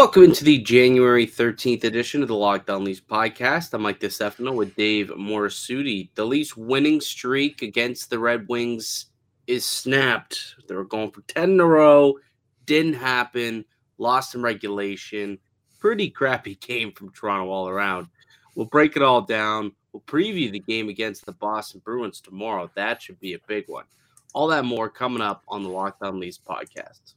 Welcome into the January 13th edition of the Locked On Leafs podcast. I'm Mike DeStefano with Dave Morisuti. The Leafs winning streak against the Red Wings is snapped. They were going for 10 in a row. Didn't happen. Lost in regulation. Pretty crappy game from Toronto all around. We'll break it all down. We'll preview the game against the Boston Bruins tomorrow. That should be a big one. All that more coming up on the Locked On Leafs podcast.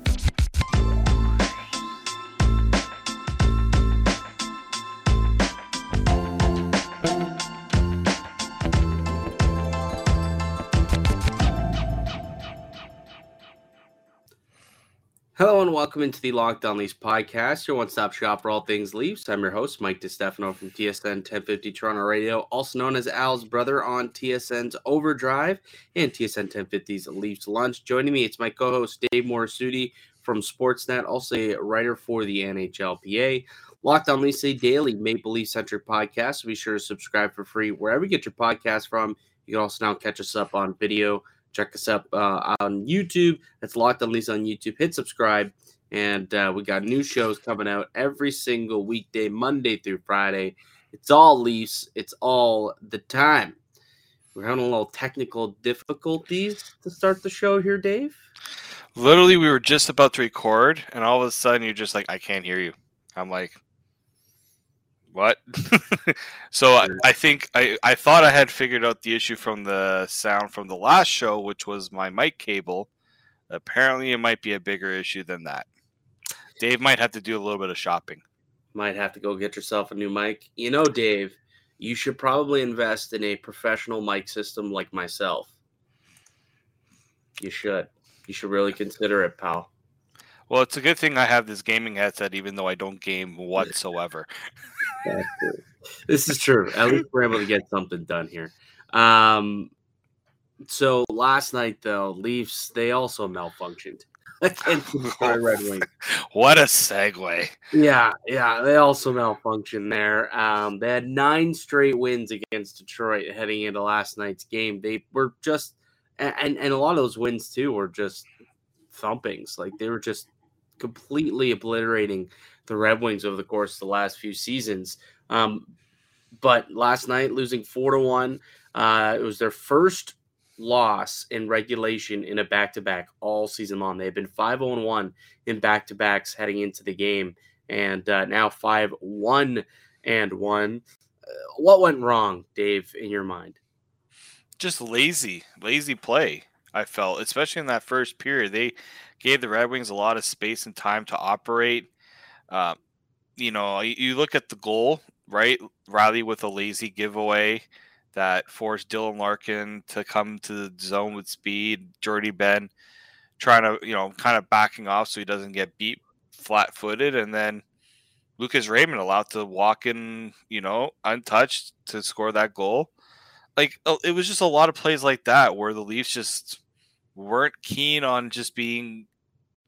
Hello and welcome into the Locked On Leafs podcast, your one-stop shop for all things Leafs. I'm your host, Mike DeStefano from TSN 1050 Toronto Radio, also known as Al's brother on TSN's Overdrive and TSN 1050's Leafs Lunch. Joining me, it's my co-host Dave Morisuti from Sportsnet, also a writer for the NHLPA. Locked On Leafs, a daily Maple Leaf centric podcast. So be sure to subscribe for free wherever you get your podcast from. You can also now catch us up on video Check us up uh, on YouTube. That's Locked on Leafs on YouTube. Hit subscribe. And uh, we got new shows coming out every single weekday, Monday through Friday. It's all Leafs. It's all the time. We're having a little technical difficulties to start the show here, Dave. Literally, we were just about to record, and all of a sudden, you're just like, I can't hear you. I'm like, what? so I, I, think I, I thought I had figured out the issue from the sound from the last show, which was my mic cable. Apparently, it might be a bigger issue than that. Dave might have to do a little bit of shopping. Might have to go get yourself a new mic. You know, Dave, you should probably invest in a professional mic system like myself. You should. You should really consider it, pal. Well, it's a good thing I have this gaming headset, even though I don't game whatsoever. this is true. At least we're able to get something done here. Um, so last night, though, Leafs they also malfunctioned against the Red Wings. What a segue! Yeah, yeah, they also malfunctioned there. Um, they had nine straight wins against Detroit heading into last night's game. They were just, and and a lot of those wins too were just thumpings. Like they were just completely obliterating the Red Wings over the course of the last few seasons. Um, but last night, losing four to one, uh, it was their first loss in regulation in a back to back all season long. They've been 5 0 1 in back to backs heading into the game, and uh, now 5 1 and 1. Uh, what went wrong, Dave, in your mind? Just lazy, lazy play. I felt, especially in that first period. They gave the Red Wings a lot of space and time to operate. Uh, you know, you look at the goal, right? Rielly with a lazy giveaway that forced Dylan Larkin to come to the zone with speed. Jordie Benn trying to, you know, kind of backing off so he doesn't get beat flat footed. And then Lucas Raymond allowed to walk in, you know, untouched to score that goal. Like, uh, it was just a lot of plays like that where the Leafs just weren't keen on just being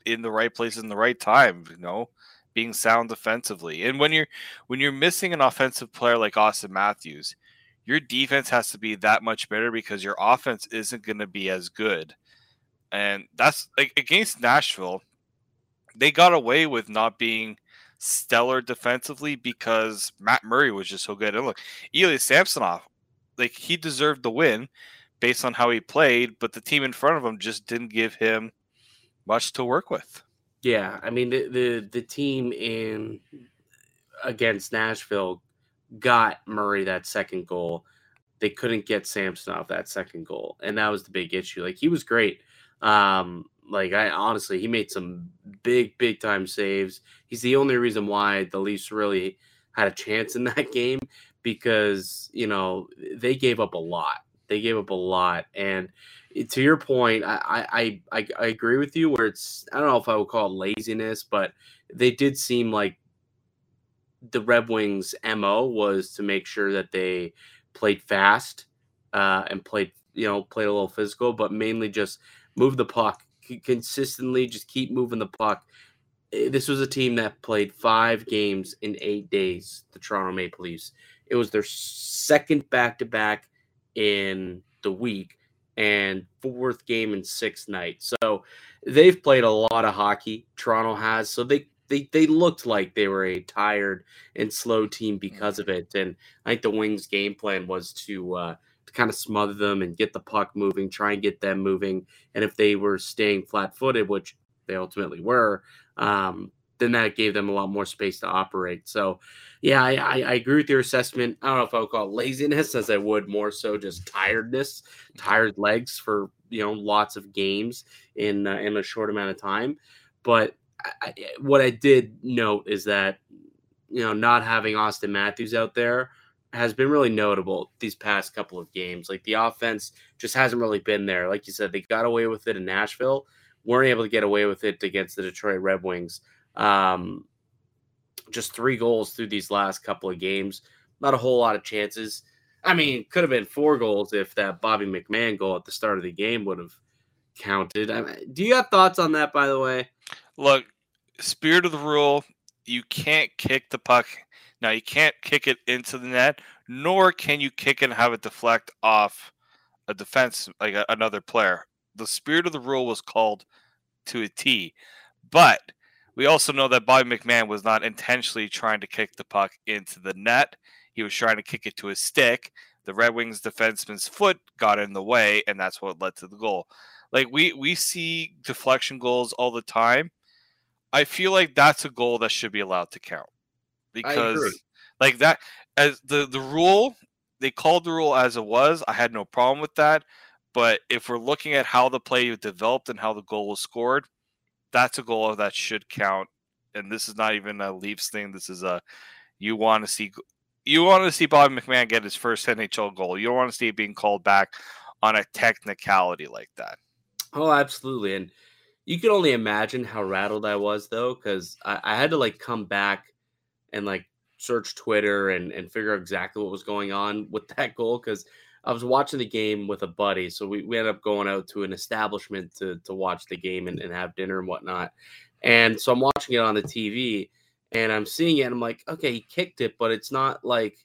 in the right place in the right time, you know, being sound defensively. And when you're when you're missing an offensive player like Auston Matthews, your defense has to be that much better because your offense isn't going to be as good. And that's like against Nashville, they got away with not being stellar defensively because Matt Murray was just so good. And look, Ilya Samsonov, like he deserved the win based on how he played, but the team in front of him just didn't give him much to work with. Yeah, I mean the the, the team in against Nashville got Murray that second goal. They couldn't get Samsonov that second goal, and that was the big issue. Like he was great. Um, like I honestly, he made some big, big time saves. He's the only reason why the Leafs really had a chance in that game because you know they gave up a lot. They gave up a lot, and to your point, I, I I I agree with you. Where it's I don't know if I would call it laziness, but they did seem like the Red Wings' mo was to make sure that they played fast uh, and played you know played a little physical, but mainly just move the puck consistently. Just keep moving the puck. eh, this was a team that played five games in eight days. The Toronto Maple Leafs. It was their second back to back in the week and fourth game in six nights. So they've played a lot of hockey. Toronto has. So they they they looked like they were a tired and slow team because of it. And I think the Wings' game plan was to uh, to kind of smother them and get the puck moving, try and get them moving. And if they were staying flat-footed, which they ultimately were, um, then that gave them a lot more space to operate. So, yeah, I, I, I, agree with your assessment. I don't know if I would call it laziness as I would more so just tiredness, tired legs for you know lots of games in uh, in a short amount of time. But I, what I did note is that you know not having Auston Matthews out there has been really notable these past couple of games. Like the offense just hasn't really been there. Like you said, they got away with it in Nashville, weren't able to get away with it against the Detroit Red Wings. Um, just three goals through these last couple of games. Not a whole lot of chances. I mean, could have been four goals if that Bobby McMann goal at the start of the game would have counted. I mean, do you have thoughts on that, by the way? Look, spirit of the rule, you can't kick the puck. Now, you can't kick it into the net, nor can you kick and have it deflect off a defense, like a, another player. The spirit of the rule was called to a T. But we also know that Bobby McMann was not intentionally trying to kick the puck into the net. He was trying to kick it to his stick. The Red Wings defenseman's foot got in the way, and that's what led to the goal. Like we we see deflection goals all the time. I feel like that's a goal that should be allowed to count because like that as the the rule they called the rule as it was. I had no problem with that. But if we're looking at how the play developed and how the goal was scored, that's a goal that should count. And this is not even a Leafs thing. This is a you want to see you want to see Bobby McMann get his first NHL goal. You don't want to see it being called back on a technicality like that. Oh, absolutely. And you can only imagine how rattled I was though, because I, I, had to like come back and like search Twitter and, and figure out exactly what was going on with that goal. Cause I was watching the game with a buddy. So we, we ended up going out to an establishment to, to watch the game and, and have dinner and whatnot. And so I'm watching it on the TV and I'm seeing it. And I'm like, okay, he kicked it, but it's not like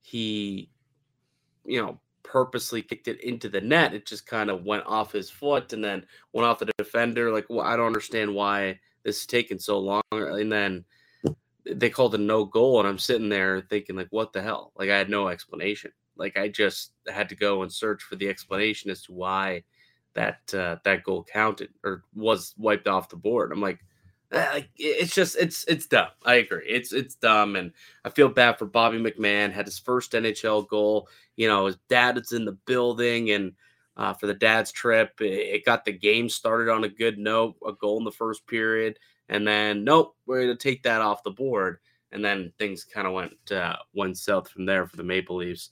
he, you know, purposely kicked it into the net. It just kind of went off his foot and then went off the defender. Like, well, I don't understand why this is taking so long. And then they called a no goal, and I'm sitting there thinking, like, what the hell? Like, I had no explanation. Like, I just had to go and search for the explanation as to why that uh, that goal counted or was wiped off the board. I'm like, eh, it's just it's it's dumb. I agree. It's it's dumb, and I feel bad for Bobby McMann. Had his first NHL goal. You know, his dad is in the building, and uh, for the dad's trip, it, it got the game started on a good note. A goal in the first period, and then nope, we're to take that off the board. And then things kind of went uh, went south from there for the Maple Leafs.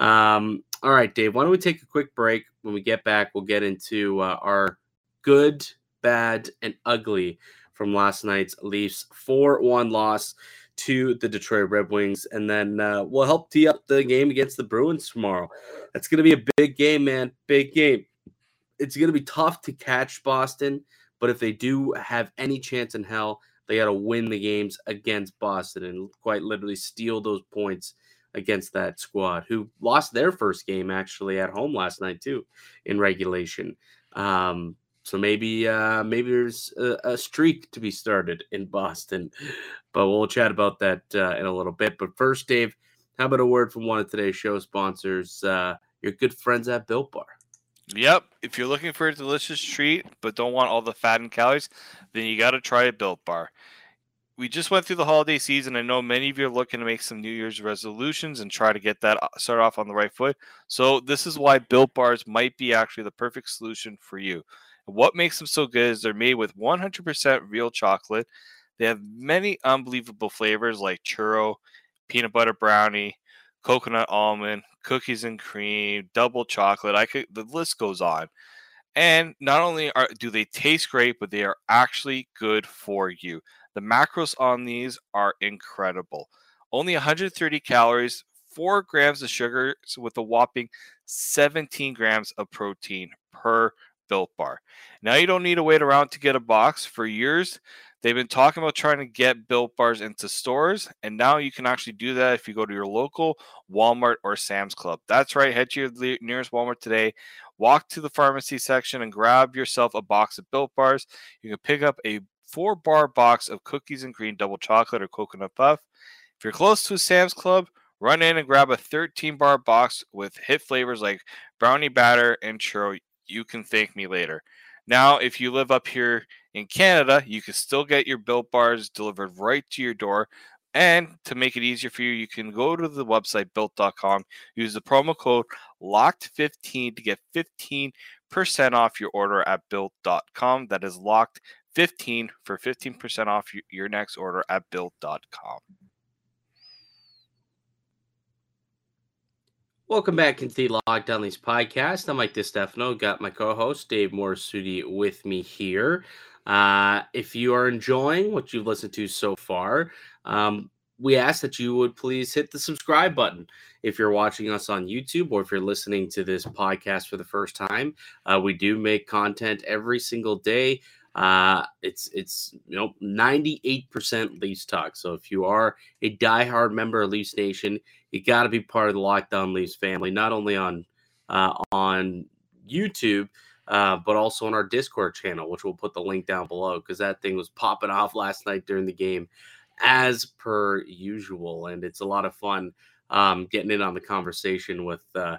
Um, all right, Dave, why don't we take a quick break? When we get back, we'll get into uh, our good, bad, and ugly from last night's Leafs 4 1 loss to the Detroit Red Wings. And then uh, we'll help tee up the game against the Bruins tomorrow. That's going to be a big game, man. Big game. It's going to be tough to catch Boston. But if they do have any chance in hell, they got to win the games against Boston and quite literally steal those points against that squad who lost their first game actually at home last night too in regulation. Um, so maybe uh, maybe there's a, a, streak to be started in Boston, but we'll chat about that uh, in a little bit. But first, Dave, how about a word from one of today's show sponsors? Uh, your good friends at Built Bar. Yep. If you're looking for a delicious treat but don't want all the fat and calories, then you got to try a Built Bar. We just went through the holiday season. I know many of you are looking to make some New Year's resolutions and try to get that uh, start off on the right foot. So this is why Built Bars might be actually the perfect solution for you. what makes them so good is they're made with 100% real chocolate. They have many unbelievable flavors like churro, peanut butter brownie, coconut almond, cookies and cream, double chocolate. I could the list goes on. And not only are do they taste great, but they are actually good for you. The macros on these are incredible. Only 130 calories, 4 grams of sugar with a whopping 17 grams of protein per built bar. Now you don't need to wait around to get a box. For years, They've been talking about trying to get Built Bars into stores, and now you can actually do that if you go to your local Walmart or Sam's Club. That's right. Head to your nearest Walmart today. Walk to the pharmacy section and grab yourself a box of Built Bars. You can pick up a four bar box of cookies and cream double chocolate or coconut puff. If you're close to a Sam's Club, run in and grab a 13 bar box with hit flavors like brownie batter and churro. You can thank me later. Now, if you live up here in Canada, you can still get your built bars delivered right to your door. And to make it easier for you, you can go to the website built.com, use the promo code locked15 to get 15% off your order at built.com. That is locked 15 for 15% off your next order at built.com. Welcome back into the Locked On Leafs podcast. I'm Mike DiStefano. Got my co-host Dave Morassutti with me here. Uh, if you are enjoying what you've listened to so far, um, we ask that you would please hit the subscribe button if you're watching us on YouTube or if you're listening to this podcast for the first time. Uh, we do make content every single day. Uh, it's it's you know 98% Leafs talk. So if you are a diehard member of Leafs Nation, you got to be part of the Locked On Leafs family, not only on uh, on YouTube, uh, but also on our Discord channel, which we'll put the link down below because that thing was popping off last night during the game, as per usual, and it's a lot of fun um, getting in on the conversation with uh,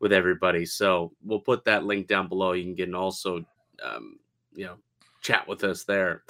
with everybody. So we'll put that link down below. You can get and also um, you know chat with us there.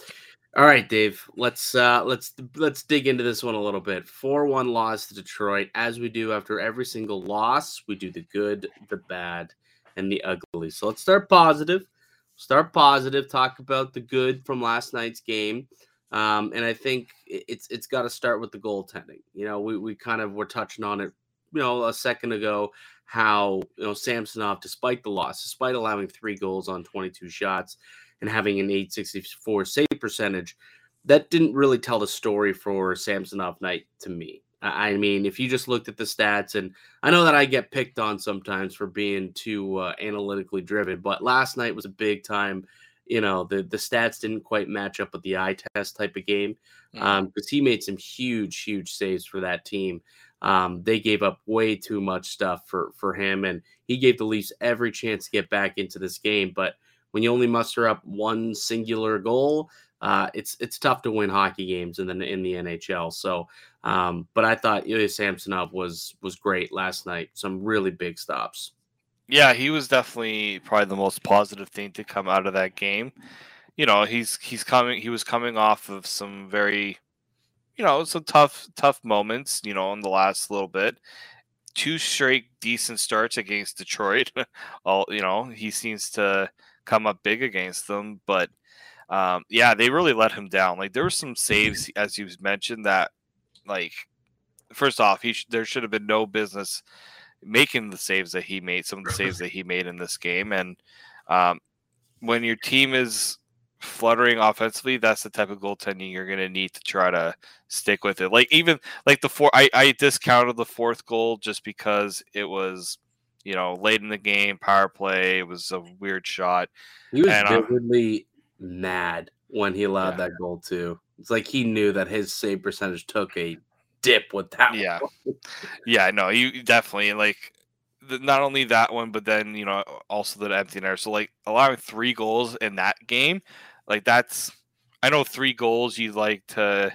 All right, Dave. Let's uh let's let's dig into this one a little bit. 4-1 loss to Detroit. As we do after every single loss, we do the good, the bad, and the ugly. So let's start positive. Start positive, talk about the good from last night's game. Um, and I think it's it's got to start with the goaltending. You know, we, we kind of were touching on it, you know, a second ago, how you know Samsonov, despite the loss, despite allowing three goals on 22 shots, and having an 864 save percentage, that didn't really tell the story for Samsonov night to me. I mean, if you just looked at the stats, and I know that I get picked on sometimes for being too uh, analytically driven, but last night was a big time. You know, the the stats didn't quite match up with the eye test type of game because mm. um, he made some huge, huge saves for that team. Um, they gave up way too much stuff for for him, and he gave the Leafs every chance to get back into this game. But when you only muster up one singular goal, uh, it's it's tough to win hockey games in the in the NHL. So, um, but I thought Ilya Samsonov was was great last night. Some really big stops. Yeah, he was definitely probably the most positive thing to come out of that game. You know, he's he's coming. He was coming off of some very, you know, some tough tough moments. You know, in the last little bit, two straight decent starts against Detroit. All you know, he seems to come up big against them. But um, yeah, they really let him down. Like there were some saves, as you mentioned, that like first off, he sh- there should have been no business making the saves that he made. Some of the saves that he made in this game, and um, when your team is fluttering offensively, that's the type of goaltending you're going to need to try to stick with it. Like even like the four, I, I discounted the fourth goal just because it was you know, late in the game, power play. It was a weird shot. He was and, um, vividly mad when he allowed yeah. that goal too. It's like he knew that his save percentage took a dip with that. Yeah, yeah, no, you definitely like the, not only that one, but then you know also the empty net. So like allowing three goals in that game, like that's I know three goals. You'd like to.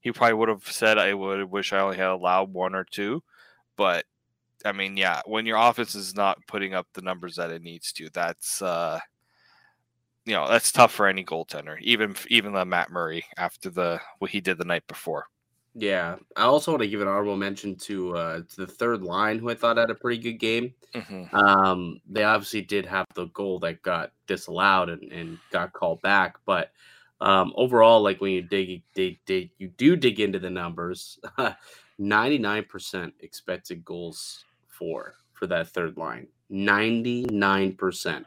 He probably would have said I would wish I only had allowed one or two, but I mean, yeah, when your offense is not putting up the numbers that it needs to, that's uh, you know that's tough for any goaltender, even even the Matt Murray after the what he did the night before. Yeah, I also want to give an honorable mention to uh, to the third line, who I thought had a pretty good game. Mm-hmm. Um, they obviously did have the goal that got disallowed and, and got called back, but um, overall, like when you dig, dig, dig, you do dig into the numbers. 99% expected goals for for that third line. 99%.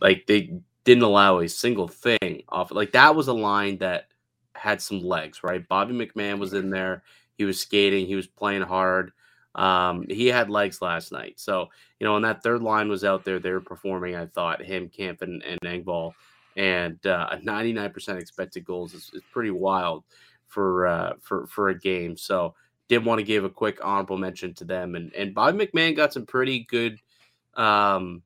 Like they didn't allow a single thing off. Like that was a line that had some legs, right? Bobby McMann was in there. He was skating, he was playing hard. Um, he had legs last night. So, you know, and that third line was out there, they were performing, I thought, him, Kampf, and, and Engvall. and uh, 99% expected goals is, is pretty wild for uh, for for a game. So did want to give a quick honorable mention to them. And and Bobby McMann got some pretty good. Um,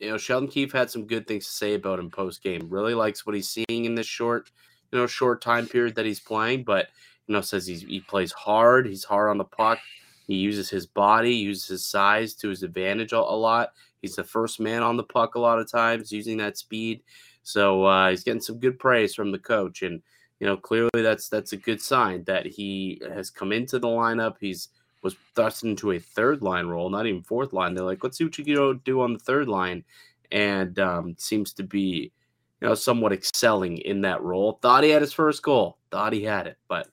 you know, Sheldon Keefe had some good things to say about him post game. Really likes what he's seeing in this short, you know, short time period that he's playing. But you know, says he's, he plays hard. He's hard on the puck. He uses his body, uses his size to his advantage a, a lot. He's the first man on the puck a lot of times, using that speed. So uh, he's getting some good praise from the coach, and you know clearly that's that's a good sign that he has come into the lineup. He's was thrust into a third line role, not even fourth line. They're like, let's see what you can do on the third line, and um, seems to be you know somewhat excelling in that role. Thought he had his first goal, thought he had it, but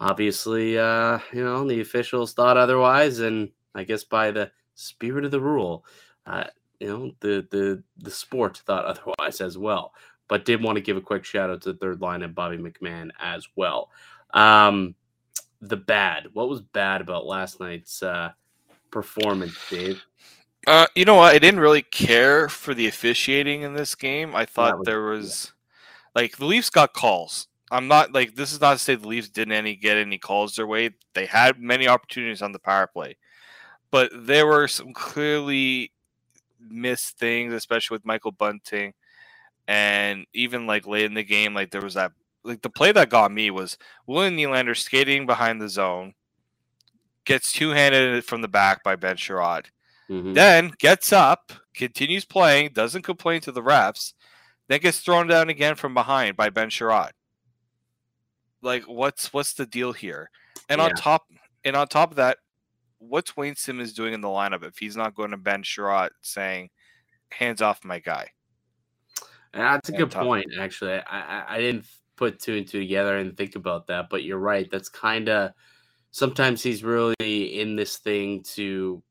obviously, uh, you know the officials thought otherwise, and I guess by the spirit of the rule, uh, you know the the the sport thought otherwise as well. But did want to give a quick shout out to the third line and Bobby McMann as well. Um, the bad. What was bad about last night's uh, performance, Dave? Uh, you know what? I didn't really care for the officiating in this game. I thought was, there was yeah. like the Leafs got calls. I'm not like this is not to say the Leafs didn't any get any calls their way. They had many opportunities on the power play, but there were some clearly missed things, especially with Michael Bunting, and even like late in the game, like there was that like the play that got me was William Nylander skating behind the zone, gets two handed from the back by Ben Chiarot, mm-hmm. then gets up, continues playing, doesn't complain to the refs, then gets thrown down again from behind by Ben Chiarot. Like what's what's the deal here? And yeah. on top and on top of that, what's Wayne Simmonds doing in the lineup if he's not going to Ben Chiarot saying, "Hands off my guy"? That's a good point. Actually, I, I, I didn't put two and two together and think about that, but you're right. That's kind of sometimes he's really in this thing to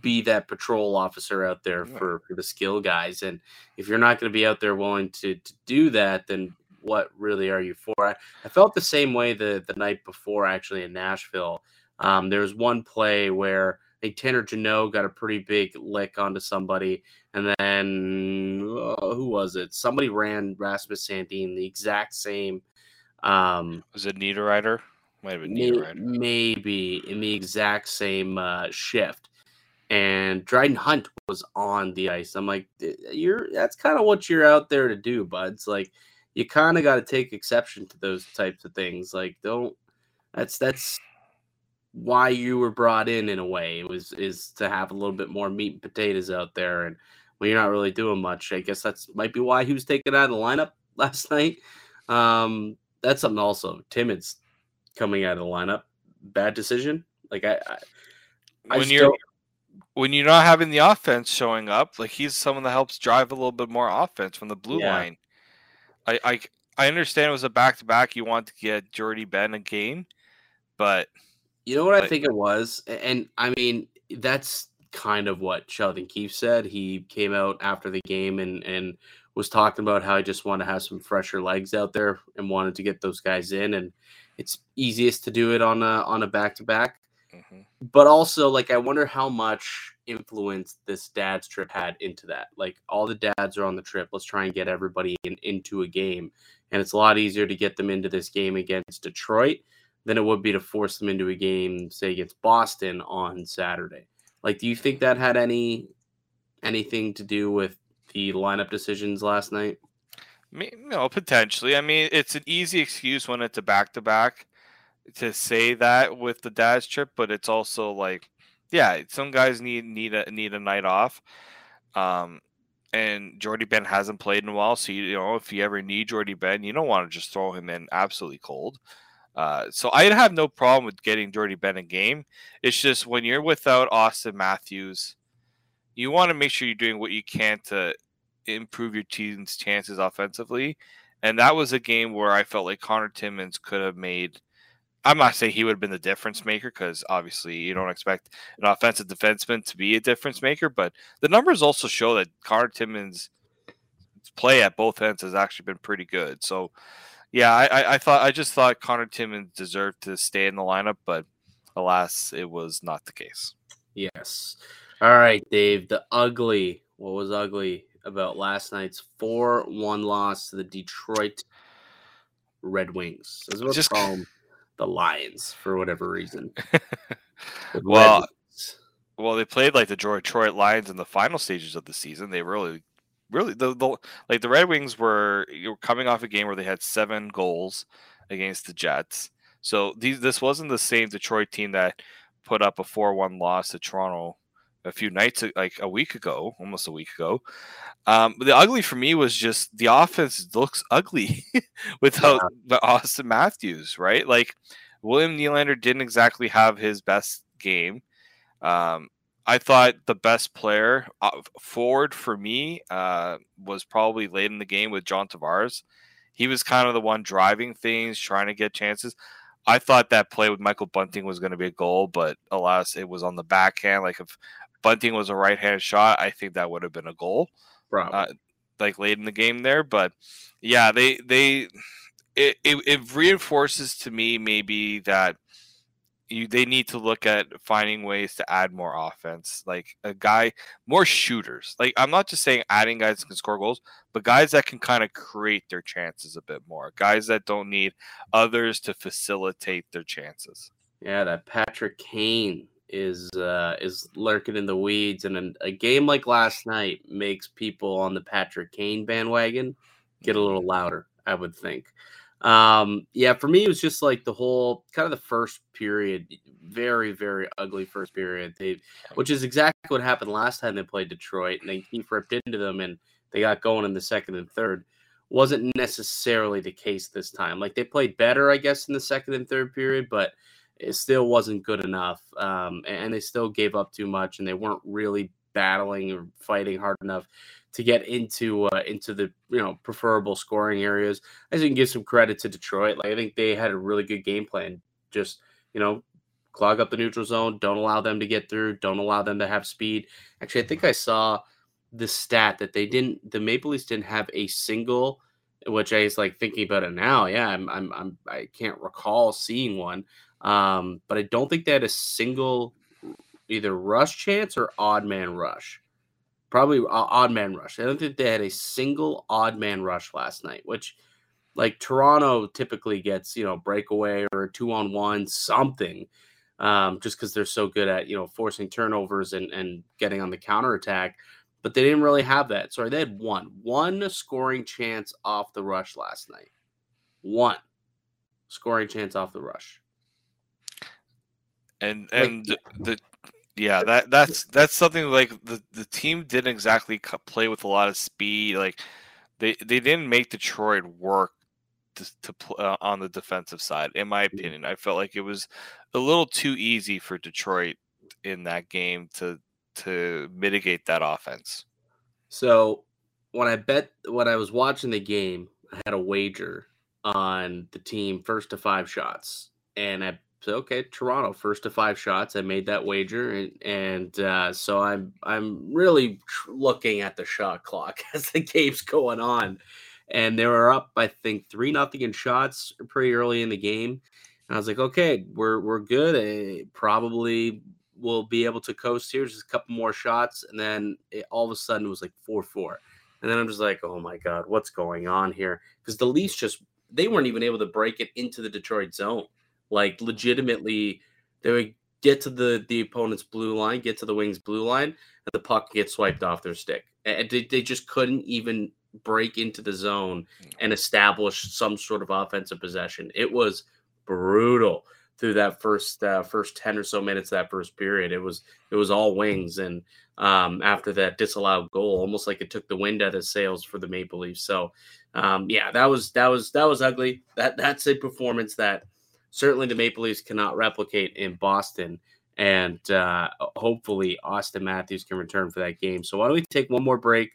be that patrol officer out there for, for the skill guys. And if you're not going to be out there willing to, to do that, then what really are you for? I, I felt the same way the, the night before, actually, in Nashville. Um, there was one play where think Tanner Jeannot got a pretty big lick onto somebody, and then uh, who was it? Somebody ran Rasmus Sandin the exact same. Um, was it Niederreiter? Might have been Niederreiter. Maybe in the exact same uh, shift. And Dryden Hunt was on the ice. I'm like, you're that's kind of what you're out there to do, buds. Like, you kind of got to take exception to those types of things. Like, don't. That's that's why you were brought in in a way it was is to have a little bit more meat and potatoes out there and when you're not really doing much i guess that's might be why he was taken out of the lineup last night um that's something also timmins coming out of the lineup bad decision like i, I, I when still... you're when you're not having the offense showing up like he's someone that helps drive a little bit more offense from the blue yeah. line i i i understand it was a back-to-back you want to get Jordie Benn a game but you know what I think it was, and I mean that's kind of what Sheldon Keefe said. He came out after the game and and was talking about how he just wanted to have some fresher legs out there and wanted to get those guys in, and it's easiest to do it on a on a back to back. But also, like, I wonder how much influence this dad's trip had into that. Like, all the dads are on the trip. Let's try and get everybody in, into a game, and it's a lot easier to get them into this game against Detroit than it would be to force them into a game, say against Boston on Saturday. Like, do you think that had any anything to do with the lineup decisions last night? No, potentially. I mean, it's an easy excuse when it's a back to back to say that with the dad's trip, but it's also like, yeah, some guys need need a need a night off. Um, and Jordie Benn hasn't played in a while, so you, you know if you ever need Jordie Benn, you don't want to just throw him in absolutely cold. Uh, so I'd have no problem with getting Jordie Benn a game. It's just when you're without Auston Matthews, you want to make sure you're doing what you can to improve your team's chances offensively. And that was a game where I felt like Connor Timmins could have made. I'm not saying he would have been the difference maker because obviously you don't expect an offensive defenseman to be a difference maker, but the numbers also show that Connor Timmins' play at both ends has actually been pretty good. So yeah, I, I thought I just thought Connor Timmins deserved to stay in the lineup, but alas, it was not the case. Yes. All right, Dave. The ugly. What was ugly about last night's 4 1 loss to the Detroit Red Wings. Was about Just- call them the Lions for whatever reason. Well, well, they played like the Detroit Lions in the final stages of the season. They really, really, the, the like the Red Wings were you were coming off a game where they had seven goals against the Jets. So these this wasn't the same Detroit team that put up a four-one loss to Toronto a few nights like a week ago, almost a week ago. Um, the ugly for me was just the offense looks ugly without the Auston Matthews, right? Like William Nylander didn't exactly have his best game. Um, I thought the best player uh, forward for me uh, was probably late in the game with John Tavares. He was kind of the one driving things, trying to get chances. I thought that play with Michael Bunting was going to be a goal, but alas, it was on the backhand. Like if Bunting was a right hand shot, I think that would have been a goal uh, like late in the game there. But yeah, they they it, it, it reinforces to me maybe that you they need to look at finding ways to add more offense, like a guy more shooters. Like I'm not just saying adding guys that can score goals, but guys that can kind of create their chances a bit more. Guys that don't need others to facilitate their chances. Yeah, that Patrick Kane is uh is lurking in the weeds and an, a game like last night makes people on the Patrick Kane bandwagon get a little louder, I would think. Um yeah, for me it was just like the whole kind of the first period, very very ugly first period. They which is exactly what happened last time they played Detroit and they Keefe ripped into them and they got going in the second and third. Wasn't necessarily the case this time. Like they played better, I guess, in the second and third period, but it still wasn't good enough. Um, and they still gave up too much, and they weren't really battling or fighting hard enough to get into uh, into the you know preferable scoring areas. I think give some credit to Detroit. Like I think they had a really good game plan. Just you know, clog up the neutral zone. Don't allow them to get through. Don't allow them to have speed. Actually, I think I saw the stat that they didn't. The Maple Leafs didn't have a single. Which I was like thinking about it now. Yeah, I'm, I'm, I'm I can't recall seeing one. Um, but I don't think they had a single either rush chance or odd man rush. Probably odd man rush. I don't think they had a single odd man rush last night, which like Toronto typically gets, you know, breakaway or a two on one, something. Um, just because they're so good at, you know, forcing turnovers and, and getting on the counterattack. But they didn't really have that. Sorry, they had one, one scoring chance off the rush last night. One scoring chance off the rush. and and the, the yeah that that's that's something like the the team didn't exactly play with a lot of speed like they they didn't make detroit work to, to uh, on the defensive side in my opinion. I felt like it was a little too easy for detroit in that game to to mitigate that offense. So when I bet when I was watching the game, I had a wager on the team first to five shots, and I said, okay, Toronto first to five shots. I made that wager, and and uh, so I'm I'm really looking at the shot clock as the game's going on, and they were up I think three nothing in shots pretty early in the game, and I was like, okay, we're we're good. Uh, probably will be able to coast here. Just a couple more shots, and then it, all of a sudden it was like four four, and then I'm just like, oh my god, what's going on here? Because the Leafs just they weren't even able to break it into the Detroit zone. Like legitimately, they would get to the the opponent's blue line, get to the Wings blue line, and the puck gets swiped off their stick. And they, they just couldn't even break into the zone and establish some sort of offensive possession. It was brutal through that first uh, first 10 or so minutes of that first period it was it was all wings and um, after that disallowed goal almost like it took the wind out of sails for the maple leafs so um, yeah that was that was that was ugly that that's a performance that certainly the maple leafs cannot replicate in boston and uh, hopefully auston matthews can return for that game so why don't we take one more break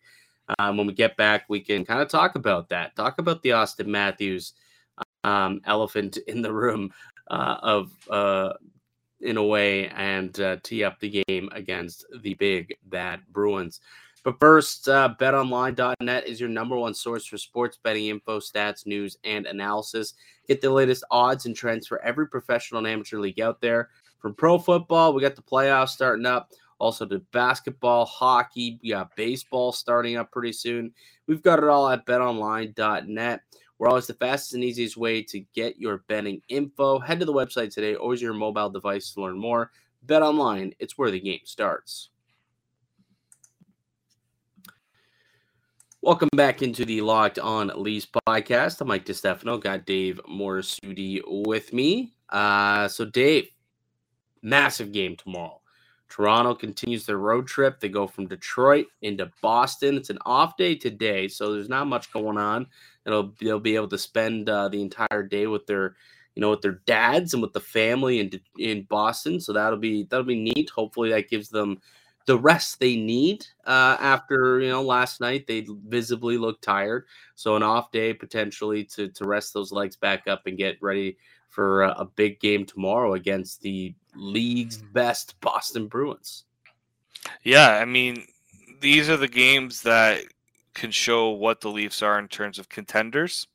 um, when we get back we can kind of talk about that talk about the auston matthews um, elephant in the room uh, of uh, in a way and uh, tee up the game against the big bad Bruins. But first, uh, betonline.net is your number one source for sports betting info, stats, news, and analysis. Get the latest odds and trends for every professional and amateur league out there. From pro football, we got the playoffs starting up, Also, to basketball, hockey, we got baseball starting up pretty soon. We've got it all at betonline.net. We're always the fastest and easiest way to get your betting info. Head to the website today or use your mobile device to learn more. Bet online, it's where the game starts. Welcome back into the Locked On Leafs podcast. I'm Mike DeStefano. Got Dave Morassutti with me. Uh, so, Dave, massive game tomorrow. Toronto continues their road trip. They go from Detroit into Boston. It's an off day today, so there's not much going on. It'll they'll be able to spend uh, the entire day with their, you know, with their dads and with the family in in Boston. So that'll be that'll be neat. Hopefully, that gives them the rest they need uh, after you know last night they visibly looked tired. So an off day potentially to to rest those legs back up and get ready for a, a big game tomorrow against the league's best boston bruins. Yeah i mean these are the games that can show what the leafs are in terms of contenders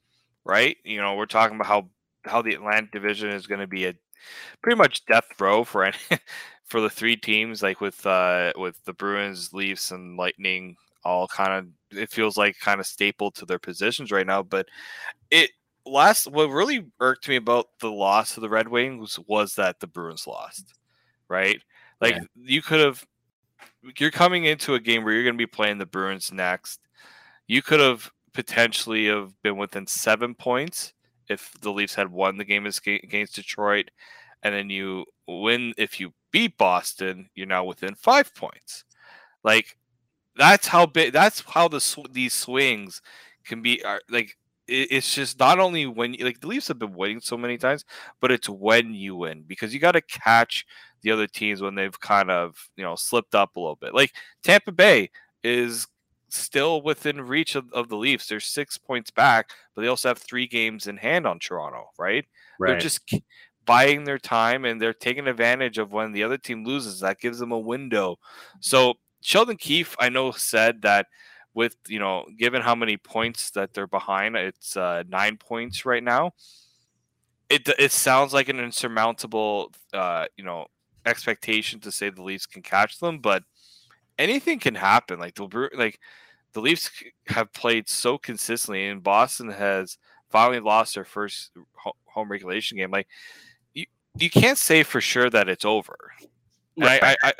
right? You know we're talking about how how the atlantic division is going to be a pretty much death row for any for the three teams, like with uh with the Bruins, Leafs, and Lightning, all kind of it feels like kind of stapled to their positions right now. But it last what really irked me about the loss of the Red Wings was that the Bruins lost. Right? Like yeah. you could have you're coming into a game where you're going to be playing the Bruins next. You could have potentially have been within seven points if the Leafs had won the game against Detroit, and then you win if you beat Boston, you're now within five points. Like that's how big. That's how the these swings can be. Are, like it, it's just not only when like the Leafs have been winning so many times, but it's when you win because you got to catch the other teams when they've kind of you know slipped up a little bit. Like Tampa Bay is still within reach of, of the Leafs. They're six points back, but they also have three games in hand on Toronto. Right? right. They're just buying their time and they're taking advantage of when the other team loses. That gives them a window. So Sheldon Keefe, I know, said that with you know, given how many points that they're behind, it's uh, nine points right now. It it sounds like an insurmountable, uh, you know, expectation to say the Leafs can catch them, but anything can happen. Like the like the Leafs have played so consistently, and Boston has finally lost their first home regulation game. Like you can't say for sure that it's over. Right. I, I,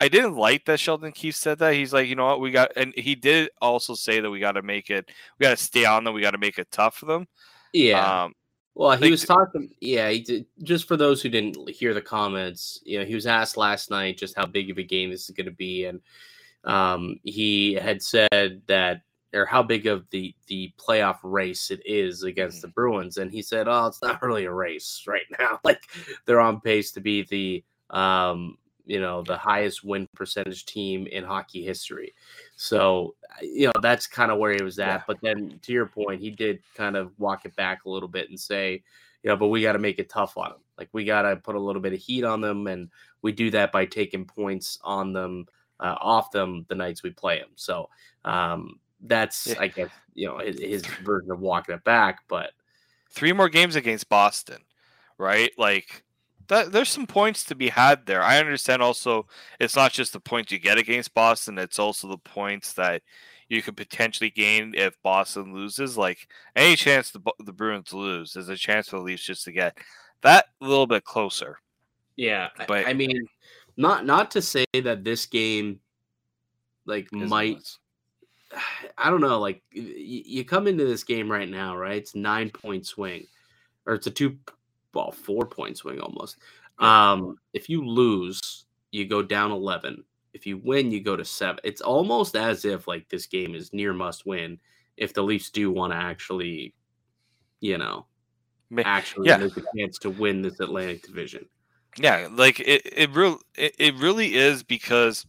I didn't like that Sheldon Keefe said that. He's like, you know what, we got, and he did also say that we got to make it, we got to stay on them, we got to make it tough for them. Yeah. Um, well, he was talking. Yeah, he did, just for those who didn't hear the comments, you know, he was asked last night just how big of a game this is going to be, and um, he had said that or how big of the the playoff race it is against the mm-hmm. Bruins. And he said, "Oh, it's not really a race right now. Like they're on pace to be the um, you know the highest win percentage team in hockey history." So you know that's kind of where he was at. Yeah. But then to your point, he did kind of walk it back a little bit and say, you know, but we got to make it tough on them. Like we got to put a little bit of heat on them, and we do that by taking points on them. Uh, off them the nights we play them. So um, that's yeah. I guess you know his, his version of walking it back. But three more games against Boston, right? Like that, there's some points to be had there. I understand also it's not just the points you get against Boston; it's also the points that you could potentially gain if Boston loses. Like any chance the the Bruins lose, there's a chance for the Leafs just to get that a little bit closer. Yeah, but I mean, not not to say that this game like might I don't know. Like you come into this game right now, right? It's nine point swing, or it's a two, well, four point swing almost. Um, if you lose, you go down eleven. If you win, you go to seven. It's almost as if like this game is near must win if the Leafs do want to actually, you know, actually yeah. make a chance to win this Atlantic Division. Yeah, like it, it real it, it really is because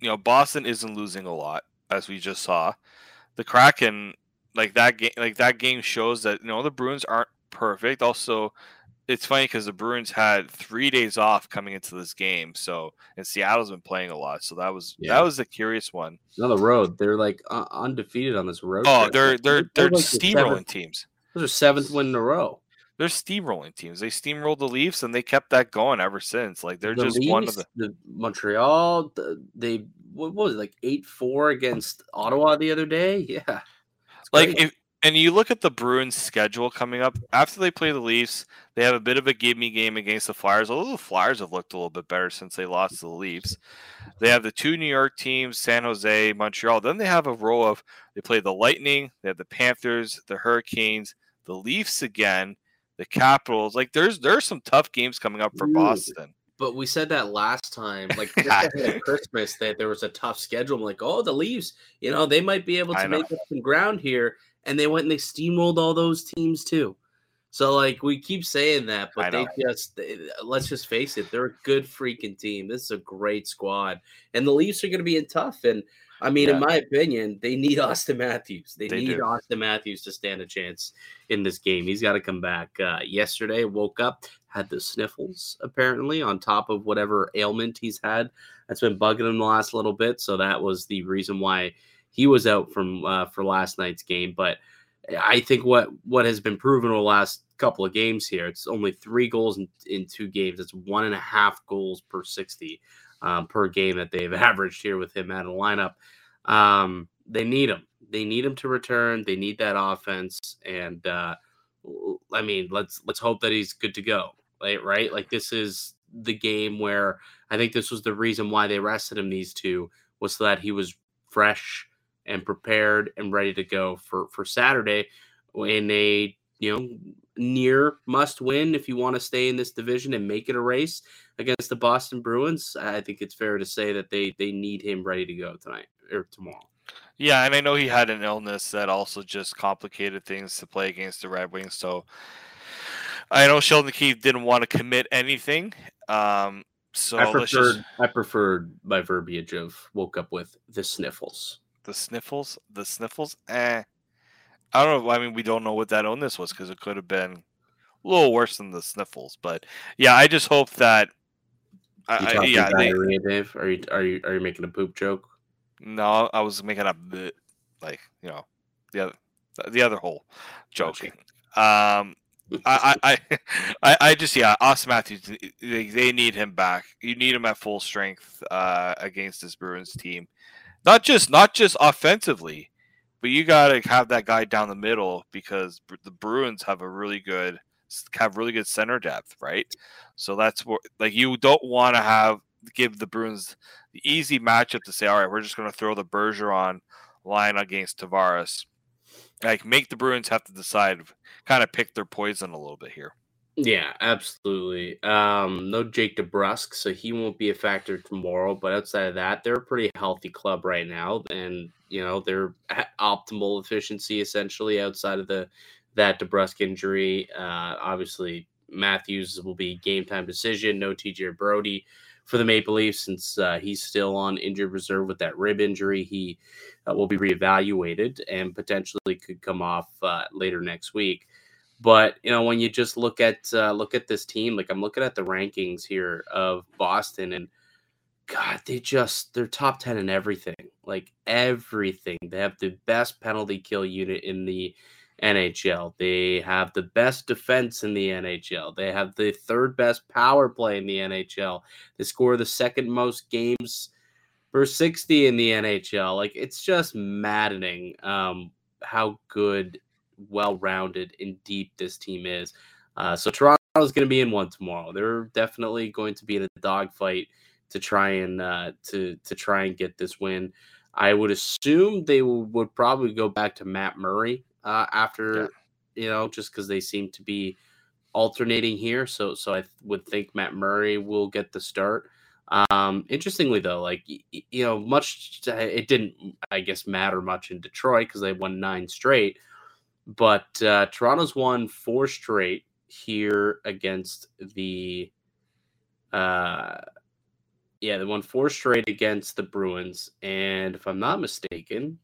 you know Boston isn't losing a lot as we just saw. The Kraken, like that game, like that game shows that you know the Bruins aren't perfect. Also, it's funny because the Bruins had three days off coming into this game, so and Seattle's been playing a lot, so that was yeah. that was a curious one. On the road, they're like uh, undefeated on this road. Oh, trip. they're they're they're, they're like steamrolling teams. Those are seventh win in a row. They're steamrolling teams. They steamrolled the Leafs and they kept that going ever since. Like they're the just Leafs, one of the, the Montreal. The, they what was it like eight four against Ottawa the other day? Yeah, like if and you look at the Bruins' schedule coming up after they play the Leafs, they have a bit of a give me game against the Flyers. Although the Flyers have looked a little bit better since they lost to the Leafs. They have the two New York teams, San Jose, Montreal. Then they have a row of they play the Lightning, they have the Panthers, the Hurricanes, the Leafs again, the Capitals. Like there's there's some tough games coming up for Ooh, Boston. But we said that last time, like Christmas, that there was a tough schedule. I'm like, oh, the Leafs, you know, they might be able to make up some ground here, and they went and they steamrolled all those teams too. So like we keep saying that, but they just they, let's just face it, they're a good freaking team. This is a great squad, and the Leafs are going to be in tough. And I mean, yeah. in my opinion, they need Auston Matthews. They, they need do. Auston Matthews to stand a chance in this game. He's got to come back. Uh, yesterday, woke up, had the sniffles apparently on top of whatever ailment he's had that's been bugging him the last little bit. So that was the reason why he was out from uh, for last night's game. But I think what what has been proven over the last couple of games here, it's only three goals in, in two games. It's one and a half goals per sixty um, per game that they've averaged here with him out of the lineup. Um, they need him. They need him to return. They need that offense, and uh, I mean, let's let's hope that he's good to go. Right, right. Like this is the game where I think this was the reason why they rested him. These two was so that he was fresh and prepared and ready to go for for Saturday in a you know near must win if you want to stay in this division and make it a race against the Boston Bruins. I think it's fair to say that they they need him ready to go tonight or tomorrow. Yeah, and I know he had an illness that also just complicated things to play against the Red Wings. So I know Sheldon Keefe didn't want to commit anything. Um, so I preferred just... I preferred my verbiage of woke up with the sniffles. The sniffles, the sniffles. Eh, I don't know. I mean, we don't know what that illness was because it could have been a little worse than the sniffles. But yeah, I just hope that. I, yeah, diarrhea, they, Dave. Are you are you are you making a poop joke? No, I was making a bit, like you know, the other the other whole joking. Um, I, I, I, I just yeah, Auston Matthews. They, they need him back. You need him at full strength uh, against this Bruins team. Not just not just offensively, but you got to have that guy down the middle because the Bruins have a really good have really good center depth, right? So that's what like you don't want to have give the Bruins the easy matchup to say, all right, we're just going to throw the Bergeron line against Tavares. Like make the Bruins have to decide, kind of pick their poison a little bit here. Yeah, absolutely. Um, no Jake DeBrusk, so he won't be a factor tomorrow. But outside of that, they're a pretty healthy club right now, and you know they're at optimal efficiency essentially. Outside of the that DeBrusk injury, uh, obviously Matthews will be game time decision. No TJ Brodie for the Maple Leafs since uh, he's still on injured reserve with that rib injury. He uh, will be reevaluated and potentially could come off uh, later next week. But you know, when you just look at uh, look at this team, like I'm looking at the rankings here of Boston, and God, they just they're top ten in everything, like everything. They have the best penalty kill unit in the NHL. They have the best defense in the NHL. They have the third best power play in the NHL. They score the second most games per 60 in the NHL. Like it's just maddening um, how good well rounded and deep this team is. Uh, so Toronto is going to be in one tomorrow. They're definitely going to be in a dogfight to try and uh, to to try and get this win. I would assume they would probably go back to Matt Murray uh, after yeah. you know just because they seem to be alternating here. So so I would think Matt Murray will get the start. Um, interestingly though, like you know, much it didn't I guess matter much in Detroit because they won nine straight. But uh, Toronto's won four straight here against the. Uh, yeah, they won four straight against the Bruins, and if I'm not mistaken,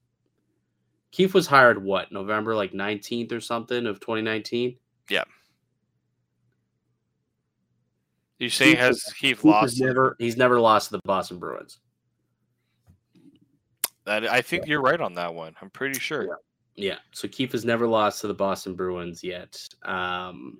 Keefe was hired what November like 19th or something of 2019. Yeah. You say has Keefe, Keefe lost? Never, he's never lost to the Boston Bruins. That I think yeah. you're right on that one. I'm pretty sure. Yeah. Yeah. So Keefe has never lost to the Boston Bruins yet. Um,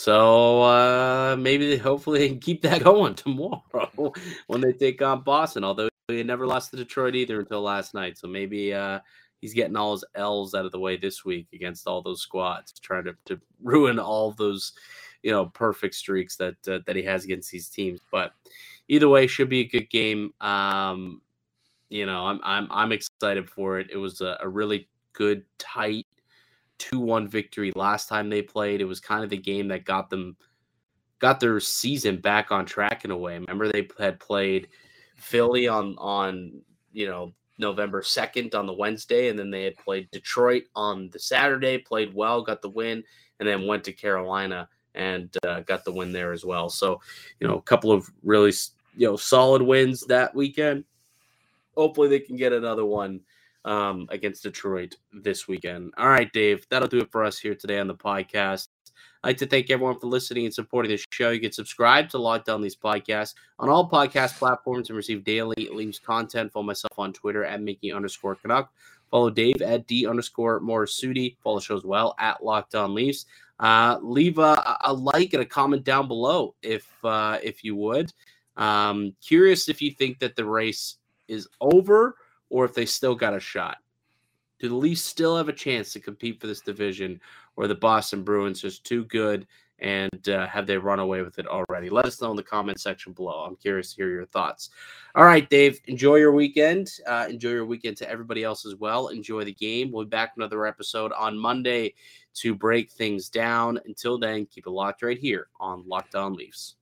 So uh, maybe they hopefully they can keep that going tomorrow when they take on Boston. Although he never lost to Detroit either until last night, so maybe uh, he's getting all his L's out of the way this week against all those squads, trying to, to ruin all those you know perfect streaks that uh, that he has against these teams. But either way, should be a good game. Um, you know, I'm I'm I'm excited for it. It was a, a really good, tight 2-1 victory last time they played. It was kind of the game that got them got their season back on track in a way. Remember they had played Philly on on, you know, November 2nd on the Wednesday and then they had played Detroit on the Saturday, played well, got the win and then went to Carolina and uh, got the win there as well. So, you know, a couple of really, you know, solid wins that weekend. Hopefully they can get another one um, against Detroit this weekend. All right, Dave, that'll do it for us here today on the podcast. I'd like to thank everyone for listening and supporting the show. You can subscribe to On Leafs podcasts on all podcast platforms and receive daily Leafs content. Follow myself on Twitter at Mickey underscore Canuck. Follow Dave at D underscore Morisuti. Follow the show as well at Locked On Leafs. Uh, leave a, a, like and a comment down below if uh, if you would. Um, curious if you think that the race is over or if they still got a shot. Do the Leafs still have a chance to compete for this division, or the Boston Bruins just too good and uh, have they run away with it already? Let us know in the comment section below. I'm curious to hear your thoughts. All right, Dave, enjoy your weekend. Uh, enjoy your weekend to everybody else as well. Enjoy the game. We'll be back another episode on Monday to break things down. Until then, keep it locked right here on Locked On Leafs.